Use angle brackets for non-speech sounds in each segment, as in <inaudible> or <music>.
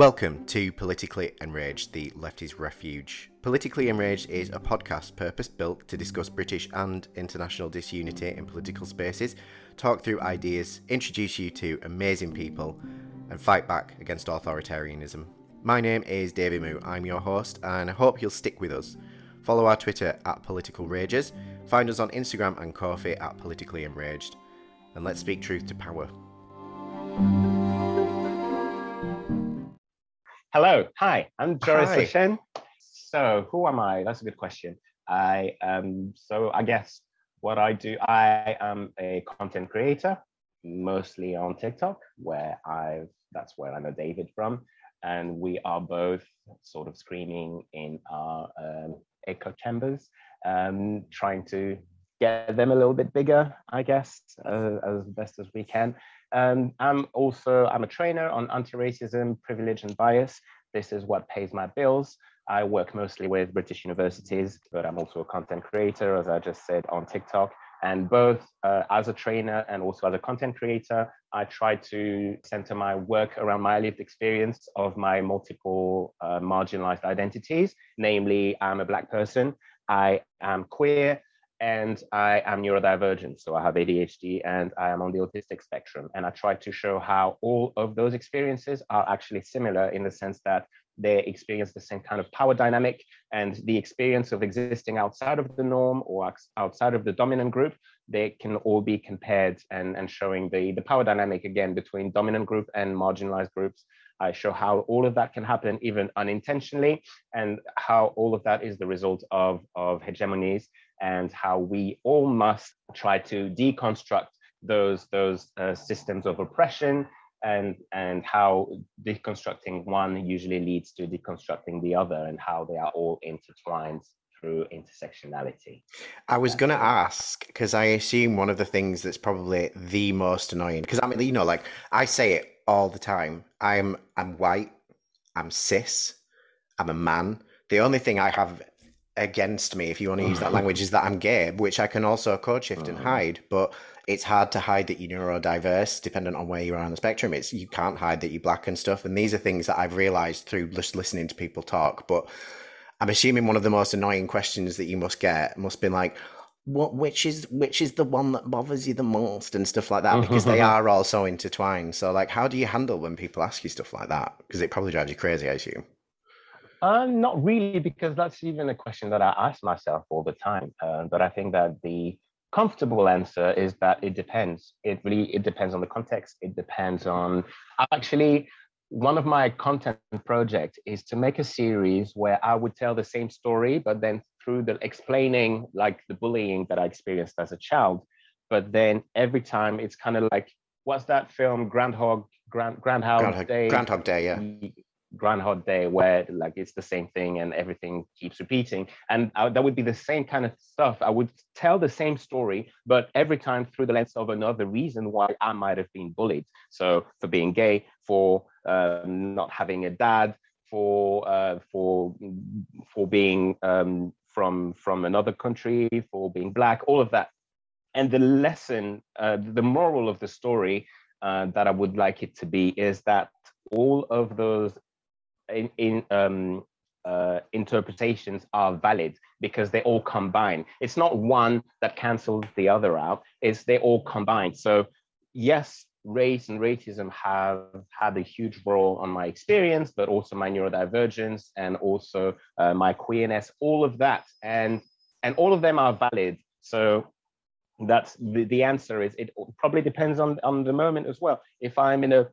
Welcome to Politically Enraged, the Lefty's Refuge. Politically Enraged is a podcast purpose built to discuss British and international disunity in political spaces, talk through ideas, introduce you to amazing people, and fight back against authoritarianism. My name is Davie Moo, I'm your host, and I hope you'll stick with us. Follow our Twitter at Political Rages, find us on Instagram and Ko-fi at Politically Enraged, and let's speak truth to power. Hello, hi, I'm Joris Hi. Lechene. So, who am I? That's a good question. I um, so I guess what I do, I am a content creator, mostly on TikTok, where I've that's where I know David from, and we are both sort of screaming in our um, echo chambers, um, trying to get them a little bit bigger, I guess, uh, as best as we can. Um, I'm also I'm a trainer on anti-racism, privilege, and bias. This is what pays my bills. I work mostly with British universities, but I'm also a content creator, as I just said, on TikTok. And both uh, as a trainer and also as a content creator, I try to center my work around my lived experience of my multiple uh, marginalized identities. Namely, I'm a Black person, I am queer, and I am neurodivergent. So I have ADHD and I am on the autistic spectrum. And I try to show how all of those experiences are actually similar in the sense that they experience the same kind of power dynamic and the experience of existing outside of the norm or outside of the dominant group. They can all be compared and, and showing the, the power dynamic again between dominant group and marginalized groups. I show how all of that can happen even unintentionally and how all of that is the result of, of hegemonies and how we all must try to deconstruct those those uh, systems of oppression and and how deconstructing one usually leads to deconstructing the other and how they are all intertwined through intersectionality. I was going to ask because I assume one of the things that's probably the most annoying because I mean, you know, like I say it all the time. I'm I'm white, I'm cis, I'm a man. The only thing I have against me, if you want to use that <laughs> language, is that I'm gay, which I can also code shift and Mhm. hide. But it's hard to hide that you're neurodiverse, depending on where you are on the spectrum. It's you can't hide that you're black and stuff. And these are things that I've realized through just listening to people talk. But I'm assuming one of the most annoying questions that you must get must be like, what which is which is the one that bothers you the most and stuff like that because they are all so intertwined. So like how do you handle when people ask you stuff like that? Because it probably drives you crazy, I assume. Uh, not really, because that's even a question that I ask myself all the time. Uh, but I think that the comfortable answer is that it depends. It really it depends on the context. It depends on actually one of my content projects is to make a series where I would tell the same story, but then through the explaining like the bullying that I experienced as a child. But then every time it's kind of like, what's that film? Groundhog Grand Groundhog, Groundhog Day. Groundhog Day, yeah. Groundhog Day, where like it's the same thing and everything keeps repeating. And I, that would be the same kind of stuff. I would tell the same story, but every time through the lens of another reason why I might have been bullied. So for being gay, for um, not having a dad, for uh, for for being um, from from another country, for being black, all of that. And the lesson, uh, the moral of the story uh, that I would like it to be is that all of those in, in um, uh, interpretations are valid because they all combine. It's not one that cancels the other out. It's they all combine. So yes, race and racism have had a huge role on my experience, but also my neurodivergence and also uh, my queerness, all of that, and and all of them are valid. So that's the, the answer is it probably depends on on the moment as well. If I'm in a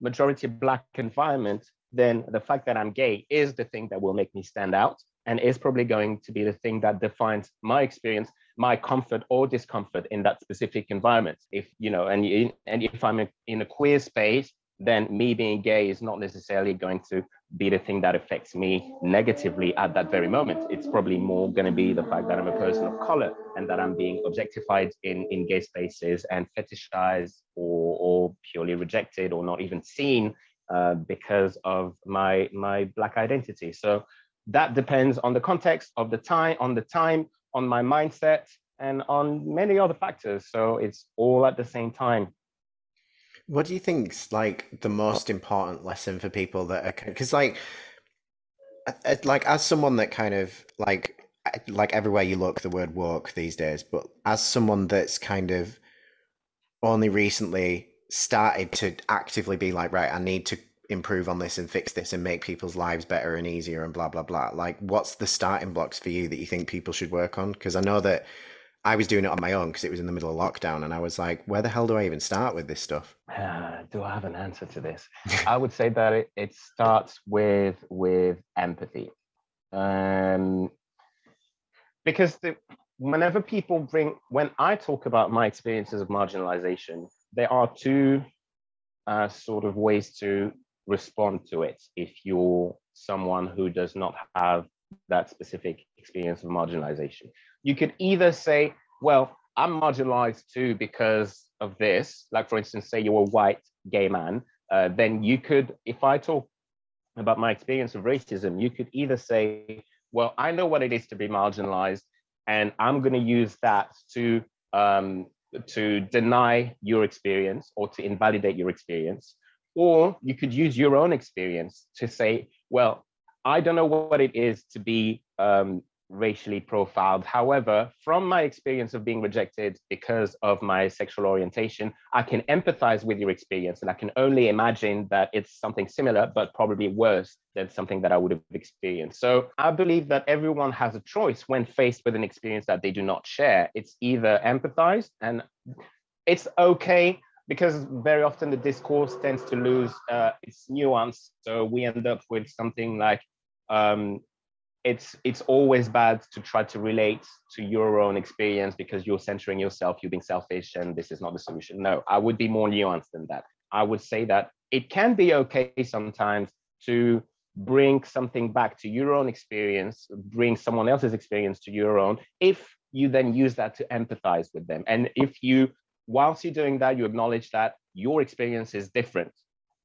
majority black environment, then the fact that I'm gay is the thing that will make me stand out and is probably going to be the thing that defines my experience, my comfort or discomfort in that specific environment. If you know, and and if I'm in- a queer space, then me being gay is not necessarily going to be the thing that affects me negatively at that very moment. It's probably more going to be the fact that I'm a person of color and that I'm being objectified in, in gay spaces and fetishized or, or purely rejected or not even seen uh, because of my my black identity. So that depends on the context of the time, on the time, on my mindset, and on many other factors. So it's all at the same time. What do you think's like the most important lesson for people that are because like like as someone that kind of like like everywhere you look the word woke these days but as someone that's kind of only recently started to actively be like right i need to improve on this and fix this and make people's lives better and easier and blah blah blah like what's the starting blocks for you that you think people should work on because i know that I was doing it on my own because it was in the middle of lockdown, and I was like, "Where the hell do I even start with this stuff?" Uh, <sighs> do I have an answer to this? <laughs> I would say that it, it starts with with empathy, um, because the, whenever people bring, when I talk about my experiences of marginalization, there are two uh, sort of ways to respond to it. If you're someone who does not have that specific experience of marginalization. You could either say, well, I'm marginalized too because of this. Like, for instance, say you're a white gay man, uh, then you could, if I talk about my experience of racism, you could either say, well, I know what it is to be marginalized, and I'm going to use that to um, to deny your experience or to invalidate your experience. Or you could use your own experience to say, well, I don't know what it is to be um, racially profiled. However, from my experience of being rejected because of my sexual orientation, I can empathize with your experience and I can only imagine that it's something similar, but probably worse than something that I would have experienced. So I believe that everyone has a choice when faced with an experience that they do not share. It's either empathize and it's okay because very often the discourse tends to lose uh, its nuance. So we end up with something like, um, it's it's always bad to try to relate to your own experience because you're centering yourself, you're being selfish, and this is not the solution. No, I would be more nuanced than that. I would say that it can be okay sometimes to bring something back to your own experience, bring someone else's experience to your own, if you then use that to empathize with them. And if you, whilst you're doing that, you acknowledge that your experience is different.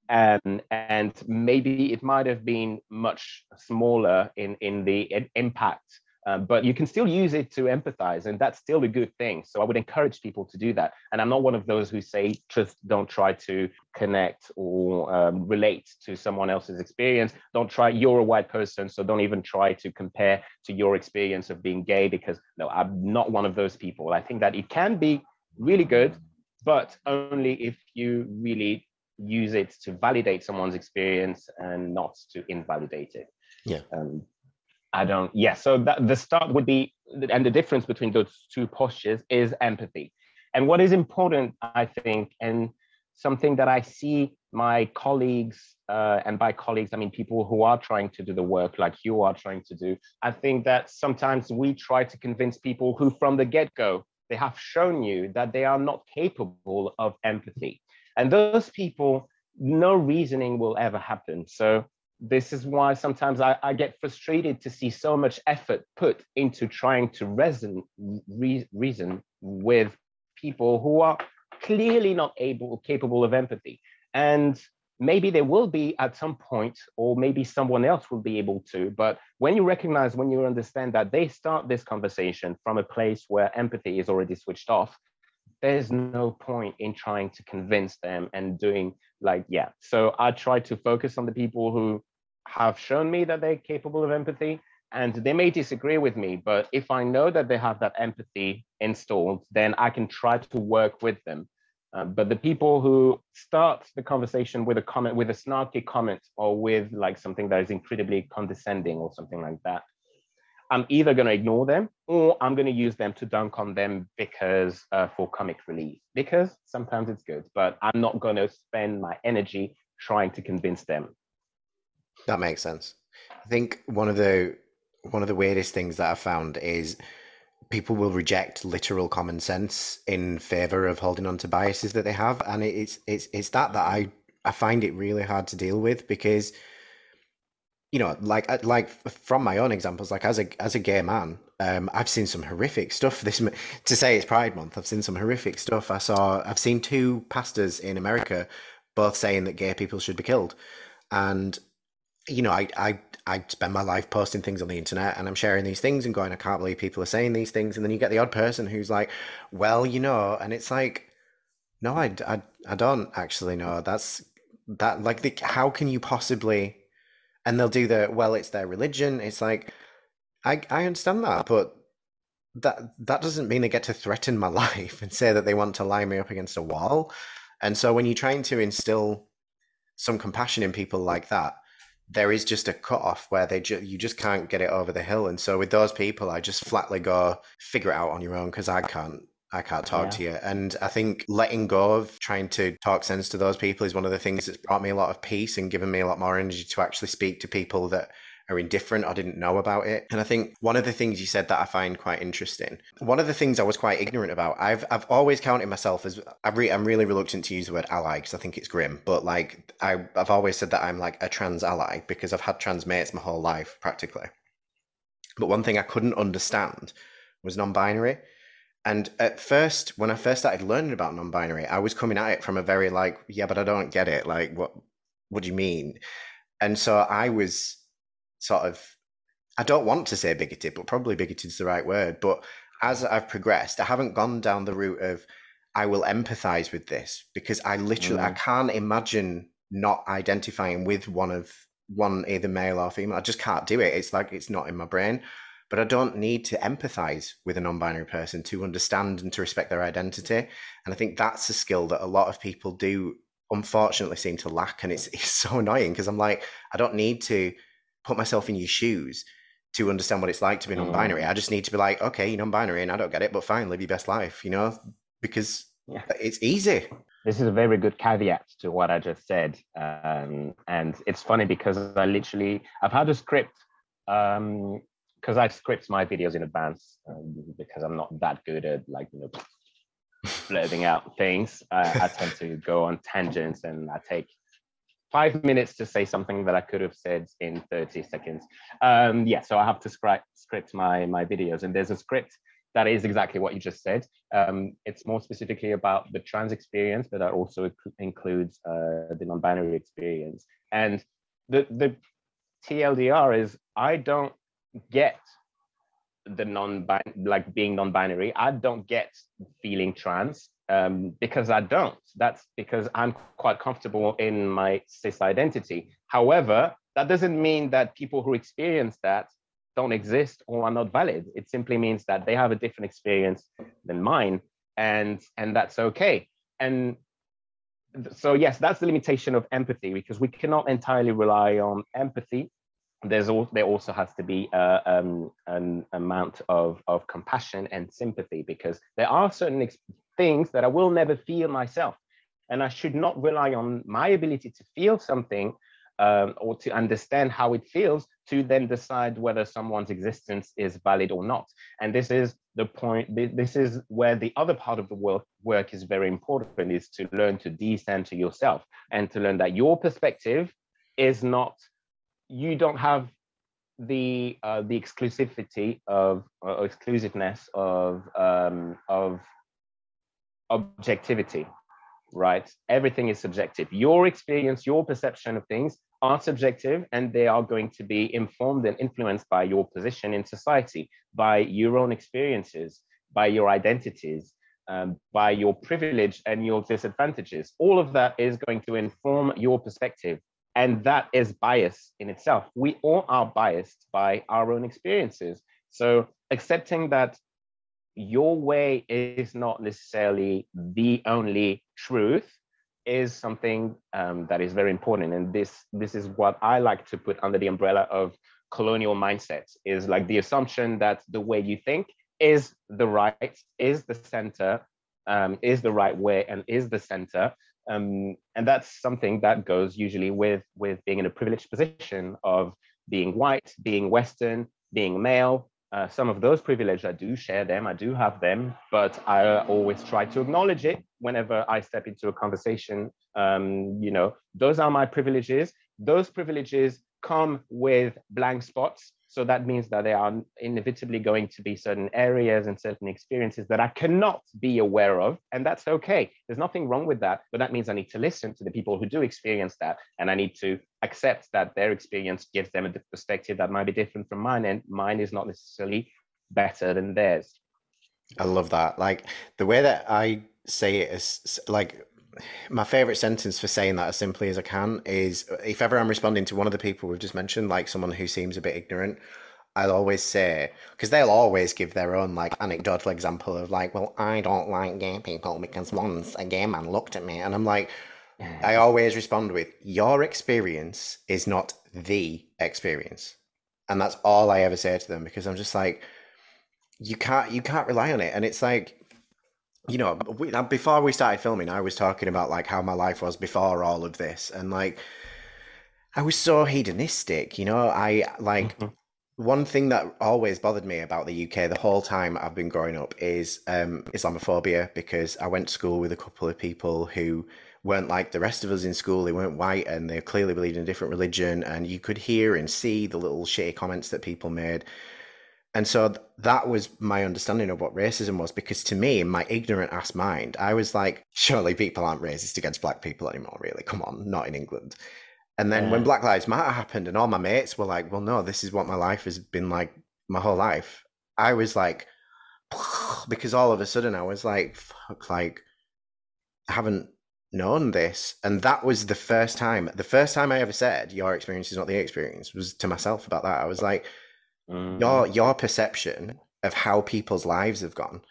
Um, and maybe it might have been much smaller in in the impact um, but you can still use it to empathize and that's still a good thing. So i would encourage people to do that. And i'm not one of those who say just don't try to connect or um, relate to someone else's experience. Don't try you're a white person so don't even try to compare to your experience of being gay because no i'm not one of those people. I think that it can be really good but only if you really use it to validate someone's experience and not to invalidate it. Yeah. Um, I don't, yeah. So that the start would be, and the difference between those two postures is empathy. And what is important, I think, and something that I see my colleagues, uh, and by colleagues, I mean people who are trying to do the work like you are trying to do. I think that sometimes we try to convince people who, from the get go, they have shown you that they are not capable of empathy. And those people, no reasoning will ever happen. So this is why sometimes I, I get frustrated to see so much effort put into trying to reason, re, reason with people who are clearly not able, capable of empathy. And maybe there will be at some point, or maybe someone else will be able to. But when you recognize, when you understand that they start this conversation from a place where empathy is already switched off, there's no point in trying to convince them and doing like yeah so i try to focus on the people who have shown me that they're capable of empathy and they may disagree with me but if i know that they have that empathy installed then i can try to work with them uh, but the people who start the conversation with a comment with a snarky comment or with like something that is incredibly condescending or something like that I'm either going to ignore them or I'm going to use them to dunk on them because uh, for comic relief, because sometimes it's good, but I'm not going to spend my energy trying to convince them. That makes sense. I think one of the one of the weirdest things that I've found is people will reject literal common sense in favor of holding on to biases that they have, and it's it's it's that that I I find it really hard to deal with because you know, like uh, like from my own examples, like as a as a gay man, um, I've seen some horrific stuff. This to say it's Pride Month, I've seen some horrific stuff. I saw, I've seen two pastors in America, both saying that gay people should be killed, and you know, I I I spend my life posting things on the internet, and I'm sharing these things and going, I can't believe people are saying these things, and then you get the odd person who's like, well, you know, and it's like No, I, I, I don't actually know. That's that like the, how can you possibly and they'll do the well it's their religion. It's like i i understand that but that that doesn't mean they get to threaten my <laughs> life and say that they want to line me up against a wall. And so when you're trying to instill some compassion in people like that there is just a cut off where they ju- you just can't get it over the hill and so with those people i just flatly go figure it out on your own because i can't I can't talk yeah. to you. And I think letting go of trying to talk sense to those people is one of the things that's brought me a lot of peace and given me a lot more energy to actually speak to people that are indifferent or didn't know about it. And I think one of the things you said that I find quite interesting, one of the things I was quite ignorant about, I've I've always counted myself as re- I'm really reluctant to use the word ally because I think it's grim, but like I, I've always said that I'm like a trans ally because I've had trans mates my whole life practically. But one thing I couldn't understand was non-binary and at first, when I first started learning about non-binary, I was coming at it from a very like, yeah, but I don't get it. Like, what? What do you mean? And so I was sort of, I don't want to say bigoted, but probably bigoted is the right word. But as I've progressed, I haven't gone down the route of I will empathize with this because I literally mm. I can't imagine not identifying with one of one either male or female. I just can't do it. It's like it's not in my brain but I don't need to empathize with a non binary person to understand and to respect their identity. And I think that's a skill that a lot of people do unfortunately seem to lack. And it's, <laughs> it's so annoying because I'm like, I don't need to put myself in your shoes to understand what it's like to be non binary. Mm. I just need to be like, okay, you're non binary and I don't get it, but fine, live your best life, you know, because yeah. it's easy. This is a very good caveat to what I just said. Um, and it's funny because I literally, I've had a script um, because I script my videos in advance um, because I'm not that good at like you know <laughs> blurting out things. Uh, I tend to go on tangents and I take five minutes to say something that I could have said in 30 seconds. Um, yeah, so I have to script my my videos, and there's a script that is exactly what you just said. Um, it's more specifically about the trans experience, but that also includes uh, the non-binary experience. And the the TLDR is I don't get the non like being non-binary i don't get feeling trans um, because i don't. That's because i'm quite comfortable in my cis identity. However that doesn't mean that people who experience that don't exist or are not valid. It simply means that they have a different experience than mine and and that's okay. And so yes that's the limitation of empathy because we cannot entirely rely on empathy there's all, there also has to be a, um, an amount of, of compassion and sympathy because there are certain things that I will never feel myself. And I should not rely on my ability to feel something um, or to understand how it feels to then decide whether someone's existence is valid or not. And this is the point, this is where the other part of the work, work is very important, is to learn to decenter yourself and to learn that your perspective is not you don't have the uh, the exclusivity of exclusiveness of um, of objectivity right? Everything is subjective. Your experience your perception of things are subjective and they are going to be informed and influenced by your position in society by your own experiences by your identities um, by your privilege and your disadvantages. All of that is going to inform your perspective and that is bias in itself. We all are biased by our own experiences. So accepting that your way is not necessarily the only truth is something um, that is very important. And this this is what I like to put under the umbrella of colonial mindsets is like the assumption that the way you think is the right, is the center, um, is the right way, and is the center. Um, and that's something that goes usually with with being in a privileged position of being white, being Western, being male. Uh, some of those privileges, I do share them, I do have them, but I always try to acknowledge it whenever I step into a conversation. Um, you know, those are my privileges. Those privileges come with blank spots so that means that there are inevitably going to be certain areas and certain experiences that I cannot be aware of. And that's okay. There's nothing wrong with that. But that means I need to listen to the people who do experience that. And I need to accept that their experience gives them a perspective that might be different from mine. And mine is not necessarily better than theirs. I love that. Like the way that I say it is like my favorite sentence for saying that as simply as I can is if ever I'm responding to one of the people we've just mentioned, like someone who seems a bit ignorant, I'll always say because they'll always give their own like anecdotal example of like, well, I don't like gay people because once a gay man looked at me, and I'm like, I always respond with, your experience is not the experience, and that's all I ever say to them because I'm just like, you can't you can't rely on it, and it's like. You know, we, before we started filming, I was talking about like how my life was before all of this, and like I was so hedonistic, you know. I like mm-hmm one thing that always bothered me about the UK the whole time I've been growing up is um, Islamophobia because I went to school with a couple of people who weren't like the rest of us in school. They weren't white and they clearly believed in a different religion. And you could hear and see the little shitty comments that people made. And so th- that was my understanding of what racism was because to me, in my ignorant ass mind, I was like, surely people aren't racist against black people anymore, really. Come on, not in England. And then yeah. when Black Lives Matter happened, and all my mates were like, "Well, no, this is what my life has been like my whole life." I was like, <sighs> because all of a sudden I was like, "Fuck!" Like, I haven't known this, and that was the first time. The first time I ever said, "Your experience is not the experience," was to myself about that. I was like, mm. "Your your perception of how people's lives have gone."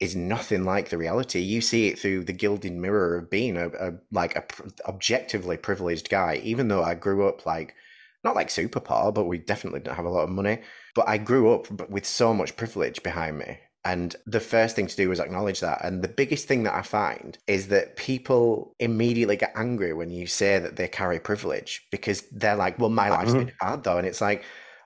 is nothing like the reality. You see it through the gilded mirror of being a, a like a objectively privileged guy. Even though I grew up like not like super poor, but we definitely didn't have a lot of money. But I grew up with so much privilege behind me. And the first thing to do was acknowledge that. And the biggest thing that I find is that people immediately get angry when you say that they carry privilege because they're like, well, my life's mm-hmm. been hard though. And it's like,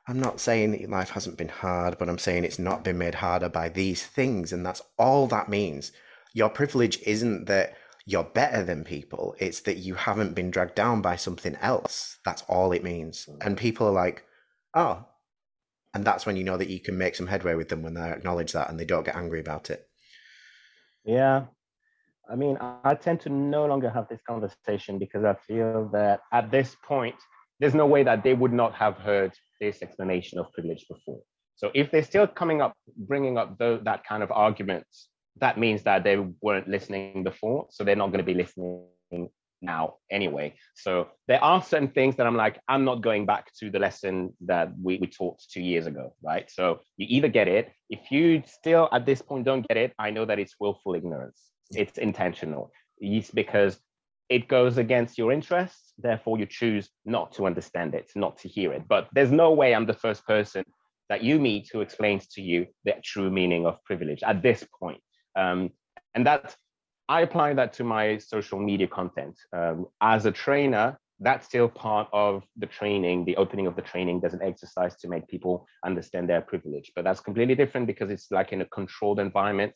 I'm not saying that life hasn't been hard, but I'm saying it's not been made harder by these things. And that's all that means. Your privilege isn't that you're better than people, it's that you haven't been dragged down by something else. That's all it means. Mm. And people are like, oh. And that's when you know that you can make some headway with them when they acknowledge that and they don't get angry about it. Yeah. I mean, I tend to no longer have this conversation because I feel that at this point, there's no way that they would not have heard this explanation of privilege before. So if they're still coming up, bringing up the, that kind of arguments, that means that they weren't listening before. So they're not going to be listening now anyway. So there are certain things that I'm like, I'm not going back to the lesson that we, we taught two years ago, right? So you either get it. If you still at this point don't get it, I know that it's willful ignorance. It's intentional. It's because it goes against your interests, therefore you choose not to understand it, not to hear it. But there's no way I'm the first person that you meet who explains to you the true meaning of privilege at this point. Um, and that I apply that to my social media content. Um, as a trainer, that's still part of the training, the opening of the training. There's an exercise to make people understand their privilege, but that's completely different because it's like in a controlled environment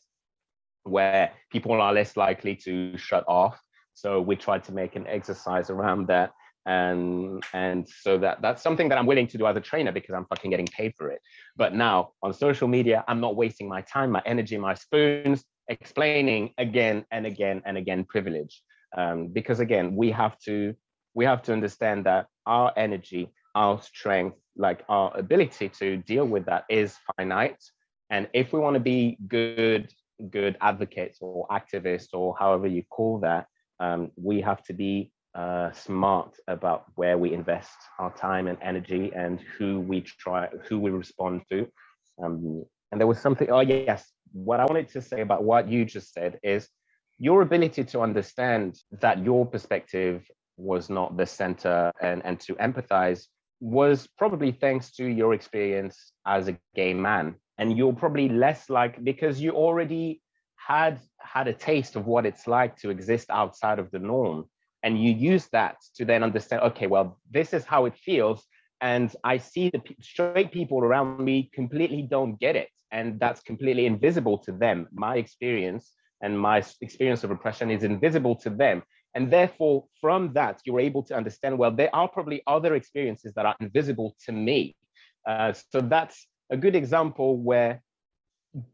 where people are less likely to shut off so we tried to make an exercise around that. And and so that that's something that I'm willing to do as a trainer because I'm fucking getting paid for it. But now on social media, I'm not wasting my time, my energy, my spoons explaining again and again and again privilege. Um, because again, we have to we have to understand that our energy, our strength, like our ability to deal with that is finite. And if we want to be good, good advocates or activists or however you call that, um, we have to be uh, smart about where we invest our time and energy and who we try, who we respond to. Um, and there was something, oh yes, what I wanted to say about what you just said is your ability to understand that your perspective was not the center and, and to empathize was probably thanks to your experience as a gay man. And you're probably less like, because you already had had a taste of what it's like to exist outside of the norm. And you use that to then understand okay well this is how it feels. And i see the straight people around me completely don't get it. And that's completely invisible to them. My experience and my experience of oppression is invisible to them. And therefore from that you're able to understand well there are probably other experiences that are invisible to me. Uh, so that's a good example where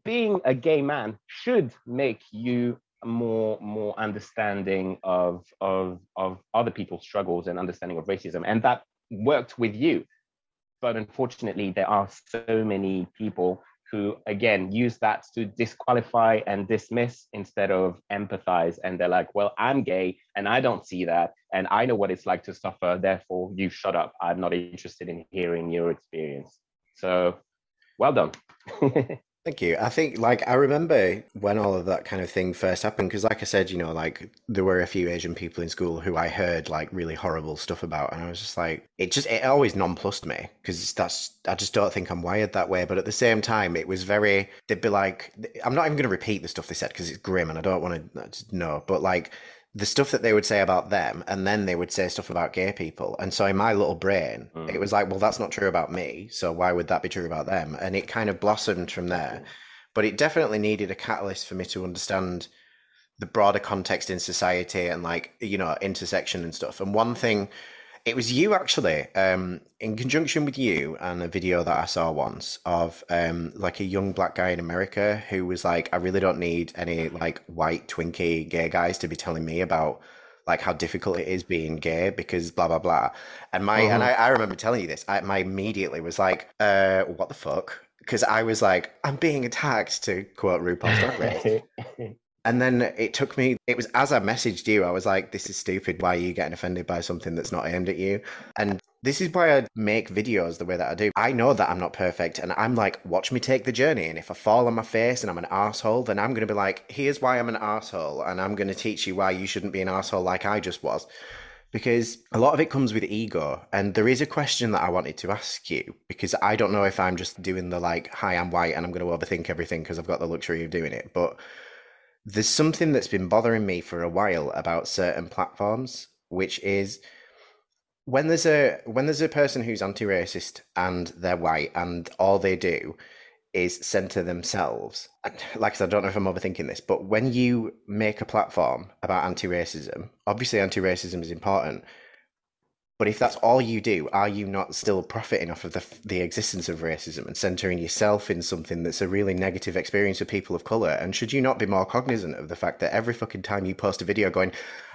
being a gay man should make you more more understanding of of of other people's struggles and understanding of racism. And that worked with you. But unfortunately there are so many people who again use that to disqualify and dismiss instead of empathize. And they're like well i'm gay and i don't see that. And i know what it's like to suffer. Therefore you shut up. I'm not interested in hearing your experience. So well done <laughs> Thank you. I think, like, I remember when all of that kind of thing first happened, because, like I said, you know, like, there were a few Asian people in school who I heard, like, really horrible stuff about. And I was just like, it just, it always nonplussed me, because that's, I just don't think I'm wired that way. But at the same time, it was very, they'd be like, I'm not even going to repeat the stuff they said, because it's grim and I don't want uh, to know. But, like, the stuff that they would say about them and then they would say stuff about gay people. And so in my little brain mm. it was like well that's not true about me so why would that be true about them? And it kind of blossomed from there. But it definitely needed a catalyst for me to understand the broader context in society and like you know intersection and stuff. And one thing it was you actually, um, in conjunction with you and a video that I saw once of um, like a young black guy in America who was like, I really don't need any like white twinkie gay guys to be telling me about like how difficult it is being gay because blah blah blah. And my uh-huh. and I, I remember telling you this. I my immediately was like, uh, what the fuck? Because I was like, I'm being attacked to quote RuPaul's Drag Race. <laughs> And then it took me, it was as I messaged you, I was like, this is stupid. Why are you getting offended by something that's not aimed at you? And this is why I make videos the way that I do. I know that I'm not perfect and I'm like, watch me take the journey. And if I fall on my face and I'm an asshole, then I'm going to be like, here's why I'm an asshole. And I'm going to teach you why you shouldn't be an asshole like I just was. Because a lot of it comes with ego. And there is a question that I wanted to ask you because I don't know if I'm just doing the like, hi, I'm white and I'm going to overthink everything because I've got the luxury of doing it. But there's something that's been bothering me for a while about certain platforms, which is when there's a when there's a person who's anti-racist and they're white and all they do is center themselves. Like I said, I don't know if I'm overthinking this, but when you make a platform about anti-racism, obviously anti-racism is important, but if that's all you do, are you not still profiting off of the the existence of racism and centering yourself in something that's a really negative experience for people of color? And should you not be more cognizant of the fact that every fucking time you post a video going,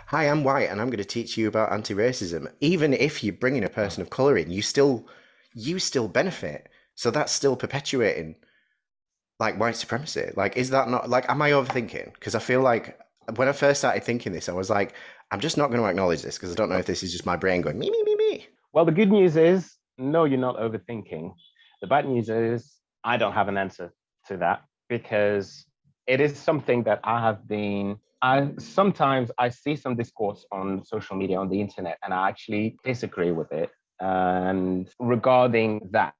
"Hi, I'm white and I'm going to teach you about anti-racism," even if you bring in a person of color in, you still you still benefit. So that's still perpetuating like white supremacy. Like, is that not like? Am I overthinking? Because I feel like when I first started thinking this, I was like, I'm just not going to acknowledge this because I don't know if this is just my brain going me, me, me, me. Well, the good news is, no, you're not overthinking. The bad news is, I don't have an answer to that because it is something that I have been. I sometimes I see some discourse on social media on the internet, and I actually disagree with it and regarding that.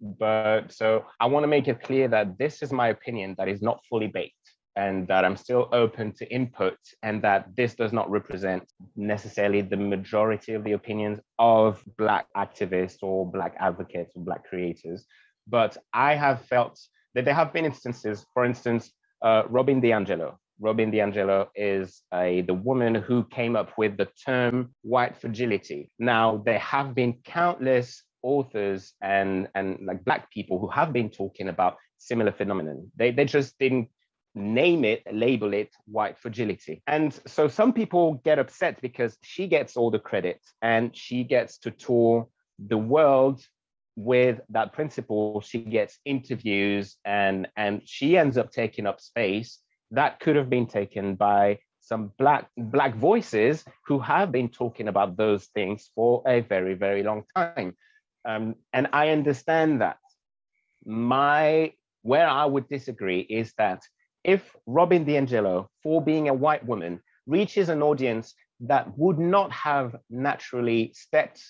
But so I want to make it clear that this is my opinion that is not fully baked and that I'm still open to input, and that this does not represent necessarily the majority of the opinions of Black activists or Black advocates or Black creators. But I have felt that there have been instances, for instance, uh, Robin DiAngelo. Robin DiAngelo is a, the woman who came up with the term white fragility. Now, there have been countless authors and, and like Black people who have been talking about similar phenomenon. They, they just didn't name it, label it white fragility. And so some people get upset because she gets all the credit and she gets to tour the world with that principle. She gets interviews and, and she ends up taking up space that could have been taken by some black black voices who have been talking about those things for a very very long time um, and i understand that my where i would disagree is that if Robin DiAngelo, for being a white woman, reaches an audience that would not have naturally stepped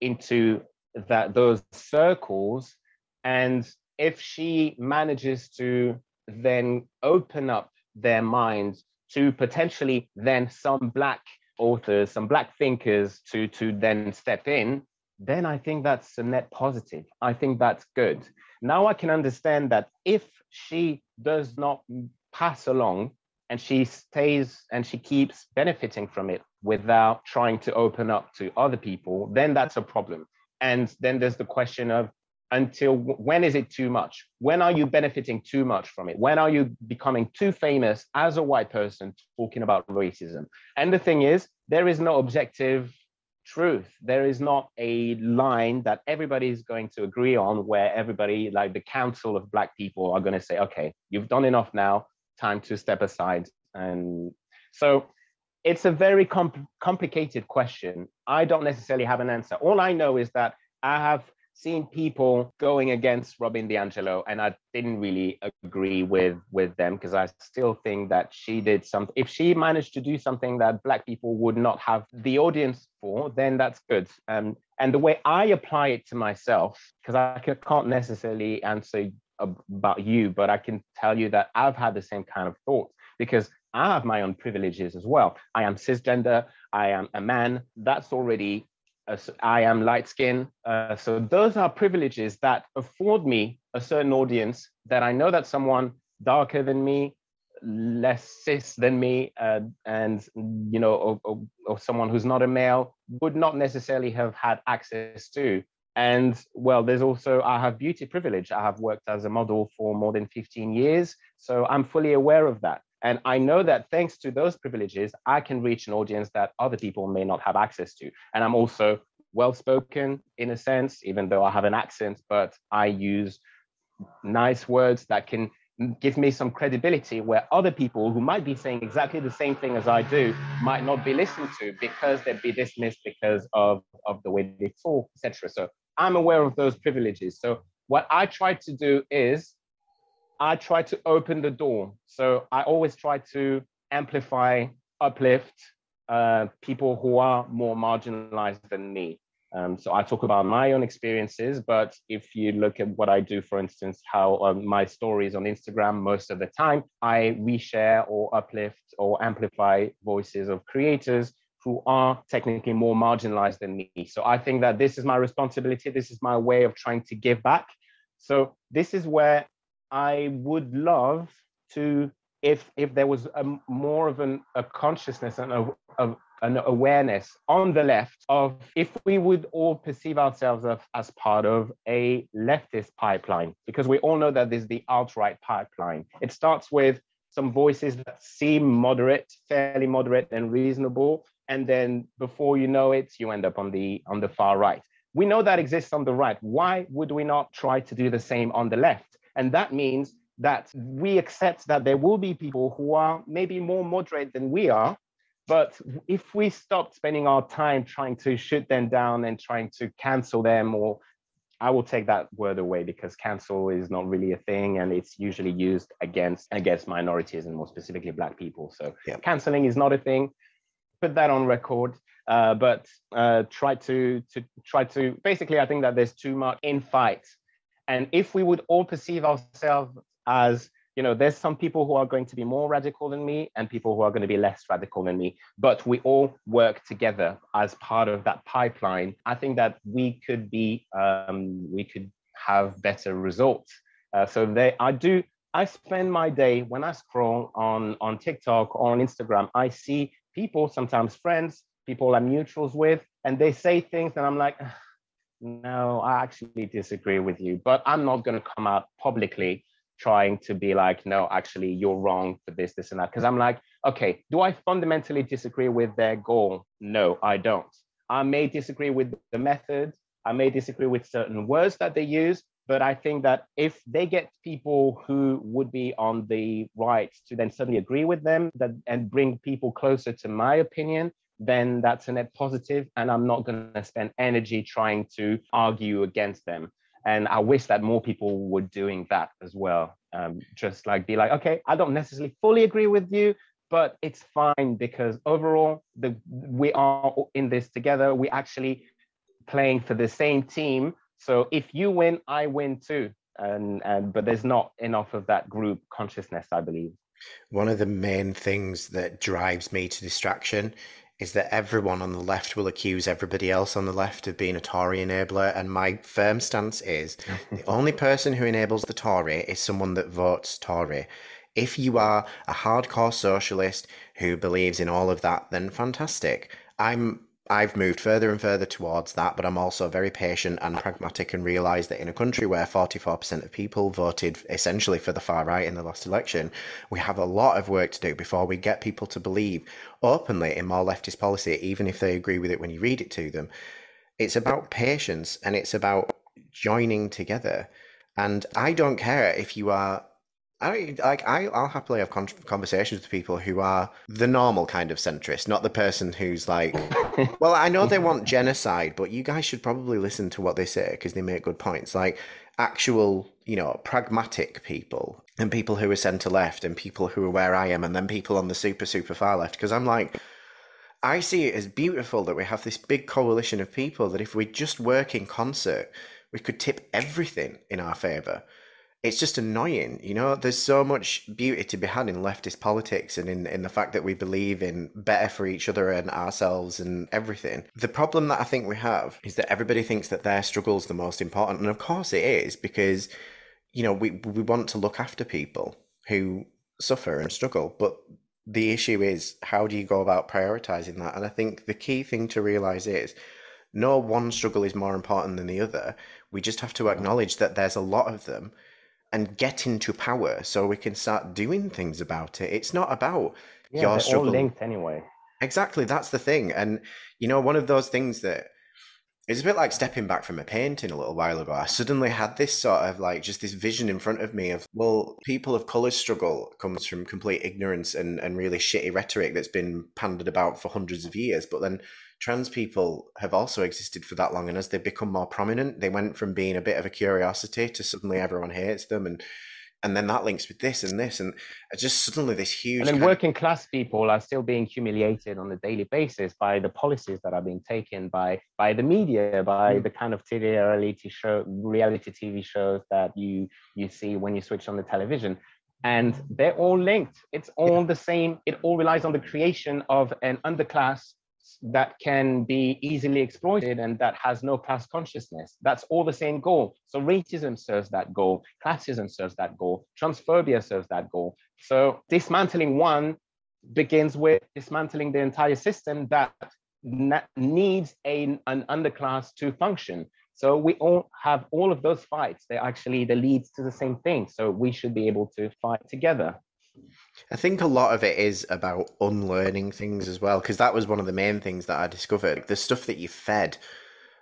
into that those circles, and if she manages to then open up their minds to potentially then some black authors, some black thinkers to to then step in, then I think that's a net positive. I think that's good. Now I can understand that if she does not pass along and she stays and she keeps benefiting from it without trying to open up to other people, then that's a problem. And then there's the question of until when is it too much? When are you benefiting too much from it? When are you becoming too famous as a white person talking about racism? And the thing is, there is no objective truth. There is not a line that everybody is going to agree on where everybody, like the council of Black people, are going to say, okay, you've done enough now, time to step aside. And so it's a very comp- complicated question. I don't necessarily have an answer. All I know is that I have seen people going against Robin DiAngelo, and I didn't really agree with with them because I still think that she did something. If she managed to do something that Black people would not have the audience for, then that's good. Um, and the way I apply it to myself, because I can't necessarily answer about you, but I can tell you that I've had the same kind of thoughts because I have my own privileges as well. I am cisgender. I am a man. That's already I am light skinned. Uh, so those are privileges that afford me a certain audience that I know that someone darker than me, less cis than me, uh, and you know, or, or, or, someone who's not a male would not necessarily have had access to. And well, there's also I have beauty privilege. I have worked as a model for more than 15 years, so I'm fully aware of that. And I know that thanks to those privileges, I can reach an audience that other people may not have access to. And I'm also well spoken in a sense, even though I have an accent, but I use nice words that can give me some credibility where other people who might be saying exactly the same thing as I do might not be listened to because they'd be dismissed because of, of the way they talk, etc. So I'm aware of those privileges. So what I try to do is I try to open the door. So I always try to amplify, uplift uh, people who are more marginalized than me. Um, so I talk about my own experiences, but if you look at what I do, for instance, how um, my stories on Instagram, most of the time, I reshare or uplift or amplify voices of creators who are technically more marginalized than me. So I think that this is my responsibility. This is my way of trying to give back. So this is where I would love to, if if there was a more of an, a consciousness and a, a, an awareness on the left of if we would all perceive ourselves as, as part of a leftist pipeline, because we all know that there's the alt-right pipeline. It starts with some voices that seem moderate, fairly moderate and reasonable, and then before you know it, you end up on the on the far right. We know that exists on the right. Why would we not try to do the same on the left? And that means that we accept that there will be people who are maybe more moderate than we are. But if we stop spending our time trying to shoot them down and trying to cancel them, or I will take that word away because cancel is not really a thing and it's usually used against against minorities and more specifically black people. So yeah. canceling is not a thing. Put that on record. Uh, but uh, try to to try to basically I think that there's too much infight and if we would all perceive ourselves as, you know, there's some people who are going to be more radical than me and people who are going to be less radical than me, but we all work together as part of that pipeline. I think that we could be, um, we could have better results. Uh, so they, I do, I spend my day when I scroll on on TikTok or on Instagram, I see people, sometimes friends, people I'm mutuals with, and they say things, and I'm like no, I actually disagree with you, but I'm not going to come out publicly trying to be like, no, actually, you're wrong for this, this, and that. Because I'm like, okay, do I fundamentally disagree with their goal? No, I don't. I may disagree with the method. I may disagree with certain words that they use, but I think that if they get people who would be on the right to then suddenly agree with them that, and bring people closer to my opinion, then that's a net positive, and I'm not going to spend energy trying to argue against them. And I wish that more people were doing that as well. Um, just like be like, okay, I don't necessarily fully agree with you, but it's fine because overall, the we are in this together. We actually playing for the same team. So if you win, I win too. And, and but there's not enough of that group consciousness, I believe. One of the main things that drives me to distraction is that everyone on the left will accuse everybody else on the left of being a Tory enabler. And my firm stance is <laughs> the only person who enables the Tory is someone that votes Tory. If you are a hardcore socialist who believes in all of that, then fantastic. I'm I've moved further and further towards that, but I'm also very patient and pragmatic and realise that in a country where 44% of people voted essentially for the far right in the last election, we have a lot of work to do before we get people to believe openly in more leftist policy, even if they agree with it when you read it to them. It's about patience and it's about joining together. And I don't care if you are I like I, I'll happily have con- conversations with people who are the normal kind of centrist, not the person who's like, <laughs> well, I know they want genocide, but you guys should probably listen to what they say because they make good points. Like actual, you know, pragmatic people and people who are centre left and people who are where I am, and then people on the super super far left. Because I'm like, I see it as beautiful that we have this big coalition of people that if we just work in concert, we could tip everything in our favour it's just annoying. You know, there's so much beauty to be had in leftist politics and in, in the fact that we believe in better for each other and ourselves and everything. The problem that I think we have is that everybody thinks that their struggle is the most important. And of course it is because, you know, we, we want to look after people who suffer and struggle. But the issue is, how do you go about prioritizing that? And I think the key thing to realize is, no one struggle is more important than the other. We just have to acknowledge that there's a lot of them and get into power so we can start doing things about it. It's not about yeah, your struggle. all linked anyway. Exactly, that's the thing. And you know, one of those things that it's a bit like stepping back from a painting a little while ago. I suddenly had this sort of like just this vision in front of me of, well, people of colour struggle comes from complete ignorance and, and really shitty rhetoric that's been pandered about for hundreds of years. But then trans people have also existed for that long and as they become more prominent they went from being a bit of a curiosity to suddenly everyone hates them and and then that links with this and this and just suddenly this huge and then working of... class people are still being humiliated on a daily basis by the policies that are being taken by by the media by mm. the kind of TV reality show reality tv shows that you you see when you switch on the television and they're all linked it's all yeah. the same it all relies on the creation of an underclass that can be easily exploited and that has no class consciousness. That's all the same goal. So racism serves that goal, classism serves that goal, transphobia serves that goal. So dismantling one begins with dismantling the entire system that needs a, an underclass to function. So we all have all of those fights. They're actually the leads to the same thing. So we should be able to fight together. I think a lot of it is about unlearning things as well, because that was one of the main things that I discovered. The stuff that you fed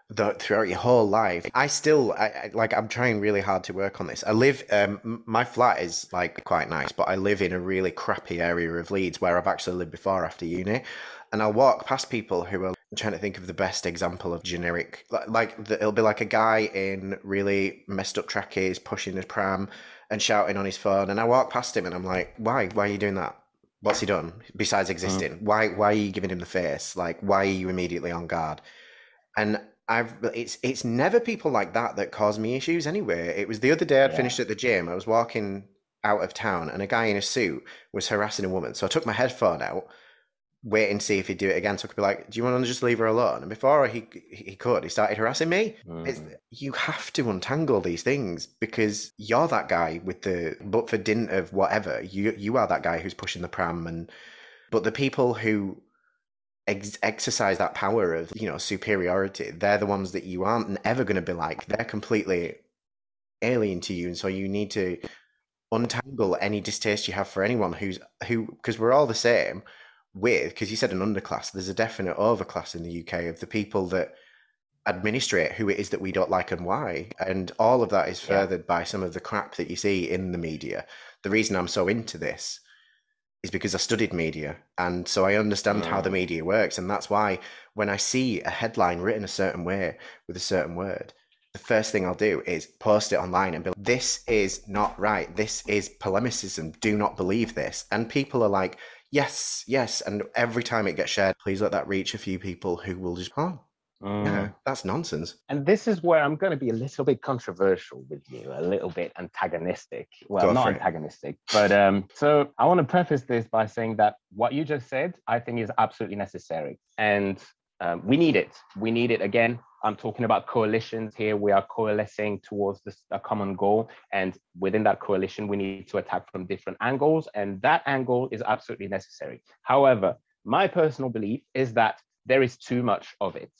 the, throughout your whole life. I still, I, I, like, I'm trying really hard to work on this. I live, um, my flat is like quite nice, but I live in a really crappy area of Leeds where I've actually lived before after uni. And I'll walk past people who are I'm trying to think of the best example of generic, like, like the, it'll be like a guy in really messed up trackies pushing a pram and shouting on his phone. And I walk past him and I'm like, why? Why are you doing that? What's he done besides mm. existing? Mm. Why? Why are you giving him the face? Like, why are you immediately on guard? And I've it's it's never people like that that cause me issues anyway. It was the other day I'd yeah. finished at the gym. I was walking out of town and a guy in a suit was harassing a woman. So I took my headphone out wait and see if he'd do it again. So I could be like, "Do you want to just leave her alone?" And before he he could, he started harassing me. Mm. you have to untangle these things because you're that guy with the but for dint of whatever. You you are that guy who's pushing the pram, and but the people who ex- exercise that power of you know superiority, they're the ones that you aren't ever going to be like. They're completely alien to you, and so you need to untangle any distaste you have for anyone who's who because we're all the same with because you said an underclass there's a definite overclass in the uk of the people that administrate who it is that we don't like and why and all of that is furthered yeah. by some of the crap that you see in the media the reason i'm so into this is because i studied media and so i understand mm. how the mm. media works and that's why when i see a headline written a certain way with a certain word the first thing I'll do is post it online and be like, this is not right. This is polemicism. Do not believe this. And people are like, yes, yes. And every time it gets shared, please let that reach a few people who will just, oh, mm. yeah, that's nonsense. And this is where I'm going to be a little bit controversial with you, a little bit antagonistic. Well, Go not antagonistic, but um, so I want to preface this by saying that what you just said, I think is absolutely necessary. And um, we need it. We need it again I'm talking about coalitions here. We are coalescing towards this, a common goal. And within that coalition, we need to attack from different angles. And that angle is absolutely necessary. However, my personal belief is that there is too much of it.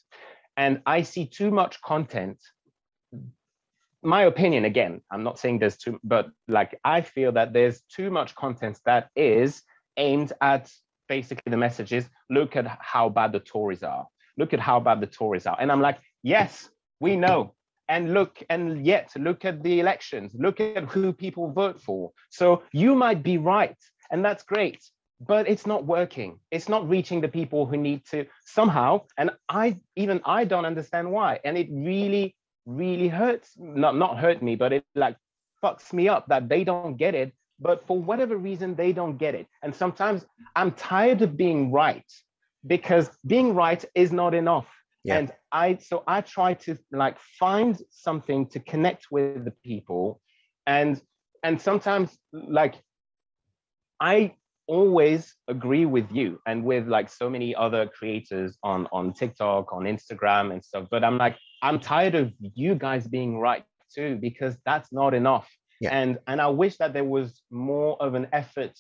And I see too much content. My opinion, again, I'm not saying there's too, but like I feel that there's too much content that is aimed at basically the message is look at how bad the Tories are. Look at how bad the Tories are. And I'm like, yes, we know. And look, and yet look at the elections, look at who people vote for. So you might be right, and that's great but it's not working. It's not reaching the people who need to somehow and i even i don't understand why. And it really really hurts not not hurt me but it like fucks me up that they don't get it but for whatever reason they don't get it. And sometimes i'm tired of being right because being right is not enough yeah. and i so i try to like find something to connect with the people and and sometimes like i always agree with you and with like so many other creators on on TikTok, on Instagram and stuff. But I'm like, I'm tired of you guys being right too, because that's not enough. Yeah. And and I wish that there was more of an effort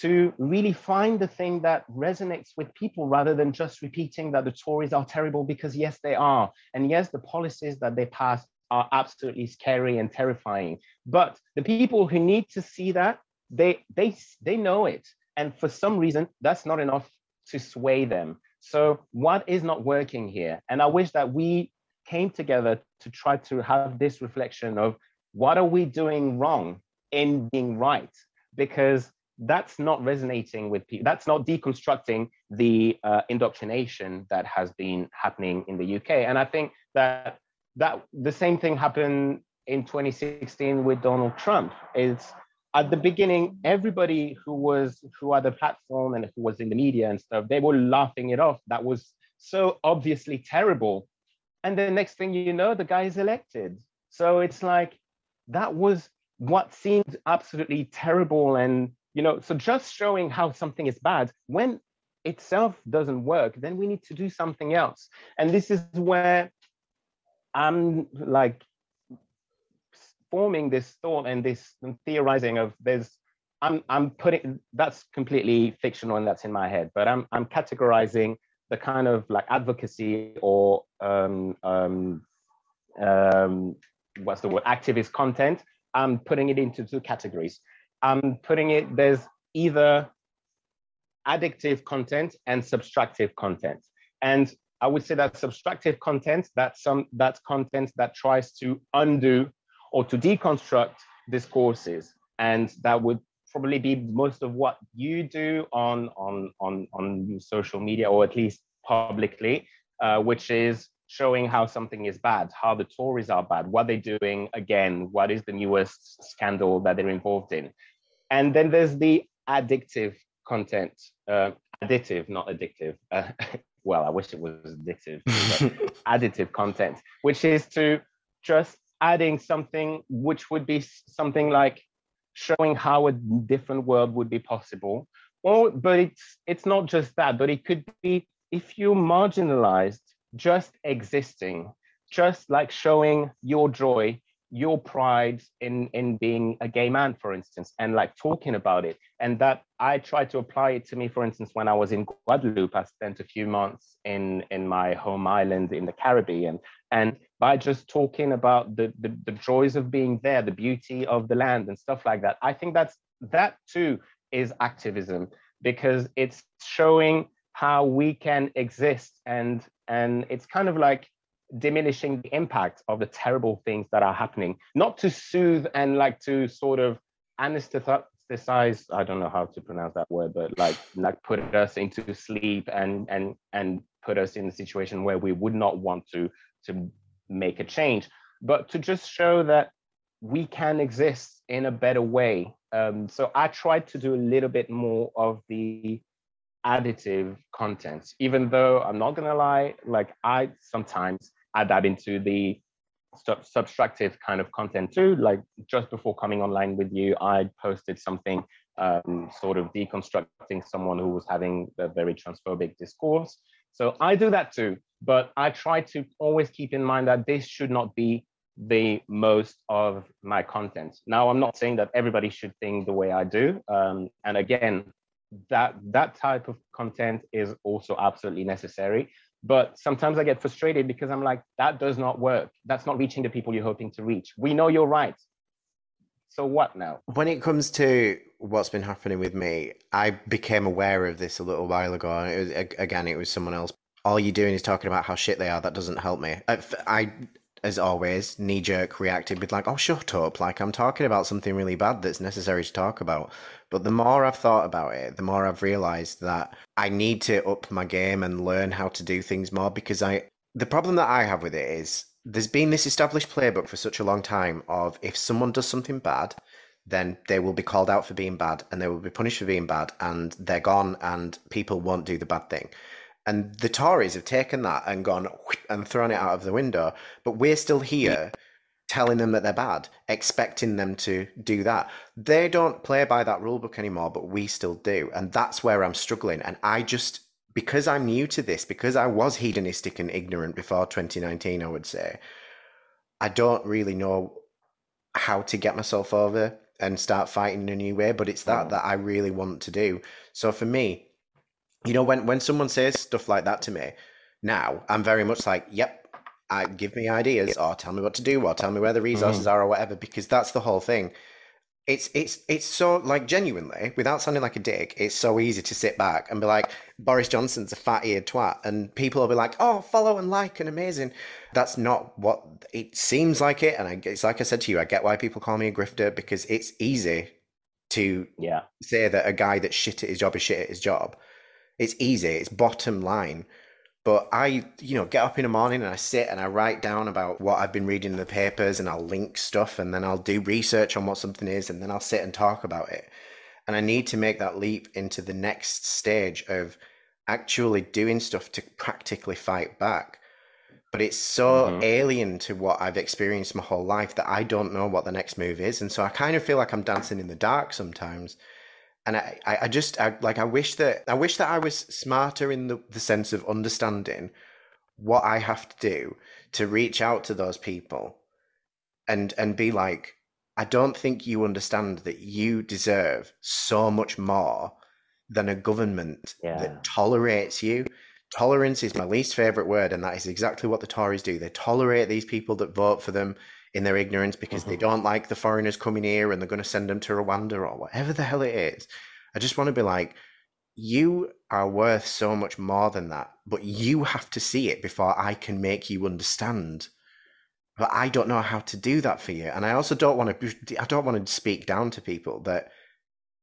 to really find the thing that resonates with people rather than just repeating that the Tories are terrible because yes, they are. And yes, the policies that they pass are absolutely scary and terrifying. But the people who need to see that, they they they know it and for some reason, that's not enough to sway them. So, what is not working here? And I wish that we came together to try to have this reflection of what are we doing wrong in being right? Because that's not resonating with people. That's not deconstructing the uh, indoctrination that has been happening in the UK. And I think that that the same thing happened in 2016 with Donald Trump. It's at the beginning, everybody who was who had the platform and who was in the media and stuff, they were laughing it off. That was so obviously terrible. And the next thing you know, the guy is elected. So it's like that was what seemed absolutely terrible. And you know, so just showing how something is bad when itself doesn't work, then we need to do something else. And this is where I'm like forming this thought and this theorizing of there's I'm I'm putting that's completely fictional and that's in my head, but I'm I'm categorizing the kind of like advocacy or um, um, um, what's the word activist content. I'm putting it into two categories. I'm putting it there's either addictive content and subtractive content, and I would say that subtractive content that's some that's content that tries to undo or to deconstruct discourses. And that would probably be most of what you do on, on, on, on social media, or at least publicly, uh, which is showing how something is bad, how the Tories are bad, what they're doing again, what is the newest scandal that they're involved in. And then there's the addictive content, uh, additive, not addictive. Uh, <laughs> well, I wish it was addictive, <laughs> additive content, which is to just adding something which would be something like showing how a different world would be possible or but it's it's not just that but it could be if you're marginalized just existing just like showing your joy your pride in in being a gay man for instance and like talking about it. And that i try to apply it to me for instance when i was in guadeloupe i spent a few months in in my home island in the caribbean. And by just talking about the, the the joys of being there the beauty of the land and stuff like that i think that's that too is activism because it's showing how we can exist. And and it's kind of like diminishing the impact of the terrible things that are happening, not to soothe and like to sort of anesthetize, I don't know how to pronounce that word, but like like put us into sleep and and and put us in a situation where we would not want to to make a change, but to just show that we can exist in a better way. Um, so I tried to do a little bit more of the additive content, even though I'm not gonna lie, like I sometimes add that into the sub- subtractive kind of content too. Like just before coming online with you, I posted something um, sort of deconstructing someone who was having a very transphobic discourse. So I do that too, but I try to always keep in mind that this should not be the most of my content. Now, I'm not saying that everybody should think the way I do. Um, and again, that that type of content is also absolutely necessary. But sometimes I get frustrated because I'm like, that does not work. That's not reaching the people you're hoping to reach. We know you're right. So what now? When it comes to what's been happening with me, I became aware of this a little while ago. And it was again, it was someone else. All you're doing is talking about how shit they are. That doesn't help me. I, I as always, knee jerk reacted with like, "Oh, shut up!" Like I'm talking about something really bad that's necessary to talk about. But the more I've thought about it, the more I've realized that I need to up my game and learn how to do things more because I. The problem that I have with it is there's been this established playbook for such a long time of if someone does something bad, then they will be called out for being bad and they will be punished for being bad and they're gone and people won't do the bad thing. And the Tories have taken that and gone and thrown it out of the window, but we're still here telling them that they're bad, expecting them to do that. They don't play by that rule book anymore, but we still do. And that's where I'm struggling. And I just because I'm new to this, because I was hedonistic and ignorant before 2019, I would say, I don't really know how to get myself over and start fighting in a new way. But it's that mm. that I really want to do. So for me, you know, when when someone says stuff like that to me, now I'm very much like, yep, I give me ideas or tell me what to do or tell me where the resources mm. are or whatever, because that's the whole thing. It's it's it's so like genuinely without sounding like a dick it's so easy to sit back and be like boris johnson's a fat-eared twat and people will be like oh follow and like and amazing. That's not what it seems like it and I, it's like i said to you i get why people call me a grifter because it's easy to yeah. say that a guy that's shit at his job is shit at his job it's easy it's bottom line but I, you know, get up in the morning and I sit and I write down about what I've been reading in the papers and I'll link stuff and then I'll do research on what something is and then I'll sit and talk about it. And I need to make that leap into the next stage of actually doing stuff to practically fight back. But it's so mm-hmm. alien to what I've experienced my whole life that I don't know what the next move is. And so I kind of feel like I'm dancing in the dark sometimes and I, I just I, like I wish that I wish that I was smarter in the, the sense of understanding what I have to do to reach out to those people and and be like I don't think you understand that you deserve so much more than a government yeah. that tolerates you. Tolerance is my least favorite word, and that is exactly what the Tories do. They tolerate these people that vote for them in their ignorance because mm-hmm. they don't like the foreigners coming here and they're going to send them to Rwanda or whatever the hell it is. I just want to be like, you are worth so much more than that, but you have to see it before I can make you understand. But I don't know how to do that for you, and I also don't want to. I don't want to speak down to people that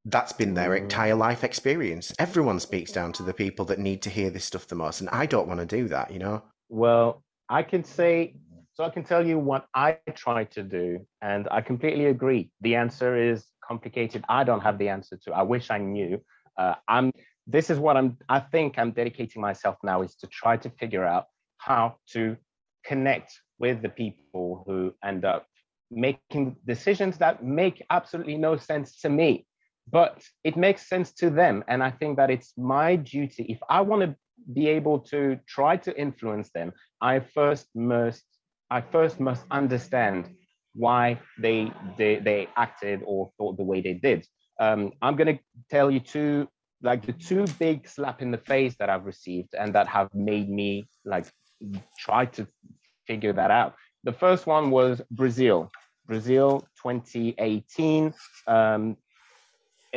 that's been their mm. entire life experience. Everyone speaks down to the people that need to hear this stuff the most, and I don't want to do that. You know. Well, I can say so I can tell you what I try to do, and I completely agree. The answer is complicated. I don't have the answer to. I wish I knew. Uh, I'm. This is what I'm. I think I'm dedicating myself now is to try to figure out how to connect with the people who end up making decisions that make absolutely no sense to me, but it makes sense to them. And I think that it's my duty if I want to be able to try to influence them. I first must I first must understand why they they, they acted or thought the way they did. Um, I'm going to tell you two like the two big slap in the face that I've received and that have made me like try to figure that out. The first one was Brazil. Brazil 2018. Um,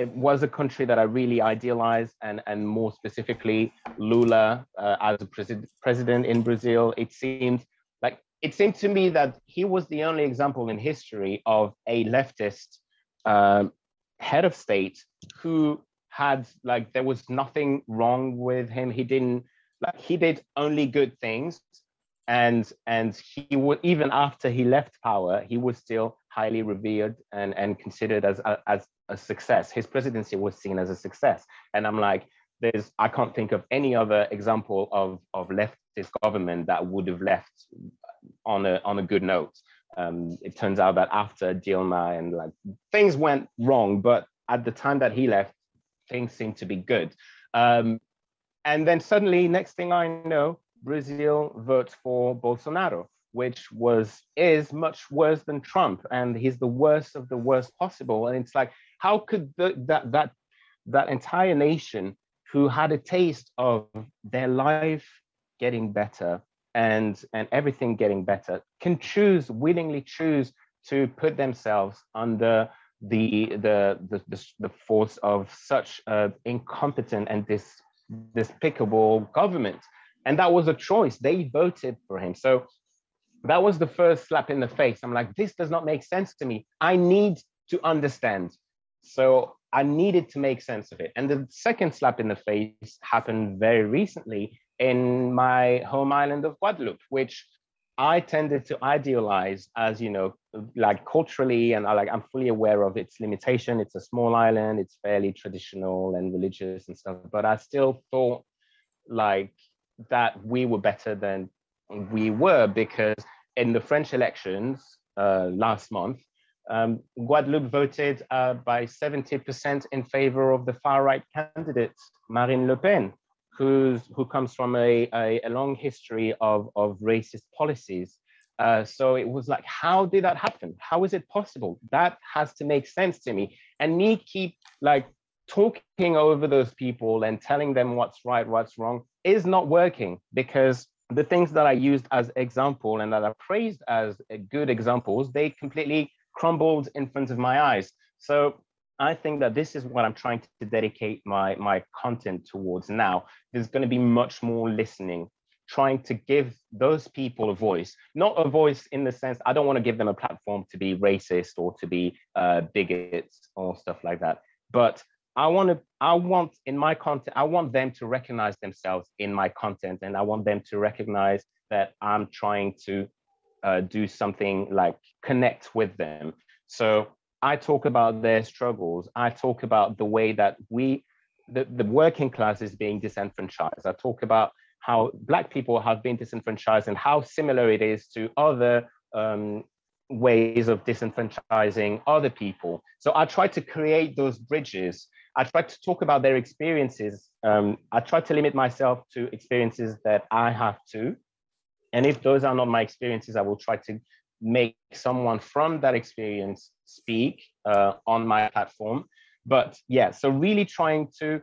it was a country that I really idealized, and, and more specifically, Lula uh, as a pres- president in Brazil. It seemed like it seemed to me that he was the only example in history of a leftist um, head of state who had like there was nothing wrong with him. He didn't like he did only good things, and and he would even after he left power, he was still highly revered and and considered as as a success. His presidency was seen as a success, and I'm like, there's I can't think of any other example of of leftist government that would have left on a on a good note. Um, it turns out that after Dilma and like things went wrong, but at the time that he left, things seemed to be good. Um, and then suddenly, next thing I know, Brazil votes for Bolsonaro, which was is much worse than Trump, and he's the worst of the worst possible. And it's like, how could the, that that that entire nation who had a taste of their life getting better and and everything getting better can choose willingly choose to put themselves under the the the, the, the force of such incompetent and dis, despicable government. And that was a choice. They voted for him. So that was the first slap in the face. I'm like this does not make sense to me. I need to understand so i needed to make sense of it. And the second slap in the face happened very recently in my home island of guadeloupe which I tended to idealize as, you know, like culturally, and I like I'm fully aware of its limitation. It's a small island, it's fairly traditional and religious and stuff, but I still thought like that we were better than we were because in the French elections uh, last month, um, Guadeloupe voted uh, by 70% in favor of the far right candidate, Marine Le Pen who's, who comes from a, a, a long history of, of racist policies. Uh, so it was like, how did that happen? How is it possible? That has to make sense to me. And me keep like talking over those people and telling them what's right, what's wrong is not working because the things that I used as example and that are praised as good examples, they completely crumbled in front of my eyes. So I think that this is what I'm trying to dedicate my, my content towards now. There's going to be much more listening, trying to give those people a voice, not a voice in the sense, I don't want to give them a platform to be racist or to be uh, bigots or stuff like that. But I want to, I want in my content, I want them to recognize themselves in my content and I want them to recognize that I'm trying to uh, do something like connect with them. So I talk about their struggles. I talk about the way that we, the, the working class is being disenfranchised. I talk about how Black people have been disenfranchised and how similar it is to other um, ways of disenfranchising other people. So I try to create those bridges. I try to talk about their experiences. Um, I try to limit myself to experiences that I have to. And if those are not my experiences, I will try to make someone from that experience speak uh, on my platform. But yeah, so really trying to,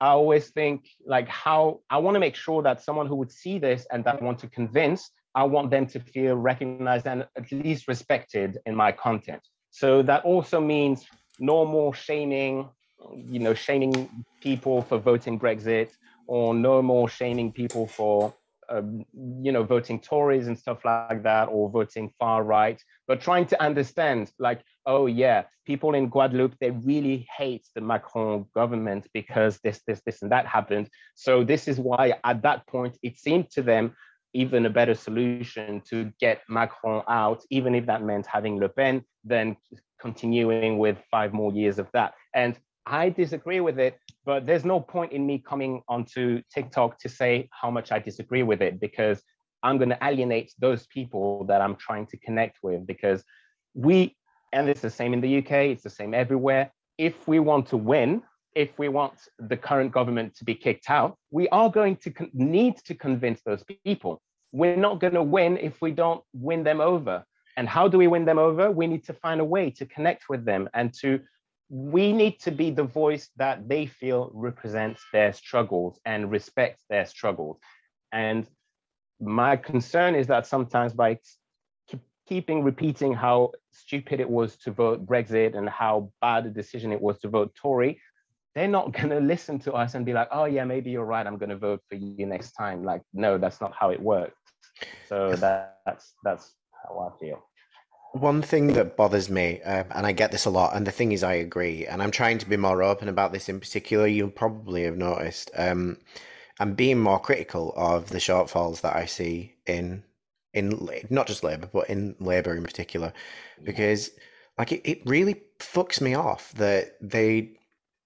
I always think like how I want to make sure that someone who would see this and that I want to convince, I want them to feel recognized and at least respected in my content. So that also means no more shaming, you know, shaming people for voting Brexit or no more shaming people for you know, voting Tories and stuff like that, or voting far right, but trying to understand, like, oh yeah, people in Guadeloupe they really hate the Macron government because this, this, this, and that happened. So this is why at that point it seemed to them even a better solution to get Macron out, even if that meant having Le Pen, than continuing with five more years of that. And I disagree with it, but there's no point in me coming onto TikTok to say how much I disagree with it because I'm going to alienate those people that I'm trying to connect with because we, and it's the same in the UK, it's the same everywhere. If we want to win, if we want the current government to be kicked out, we are going to con- need to convince those people. We're not going to win if we don't win them over. And how do we win them over? We need to find a way to connect with them and to we need to be the voice that they feel represents their struggles and respects their struggles. And my concern is that sometimes by keeping repeating how stupid it was to vote Brexit and how bad a decision it was to vote Tory, they're not <laughs> going to listen to us and be like, oh, yeah, maybe you're right. I'm going to vote for you next time. Like, no, that's not how it works. So that, that's, that's how I feel. One thing that bothers me, uh, and I get this a lot, and the thing is, I agree, and I'm trying to be more open about this in particular. You'll probably have noticed. Um, I'm being more critical of the shortfalls that I see in in not just Labour, but in Labour in particular, because like it, it really fucks me off that they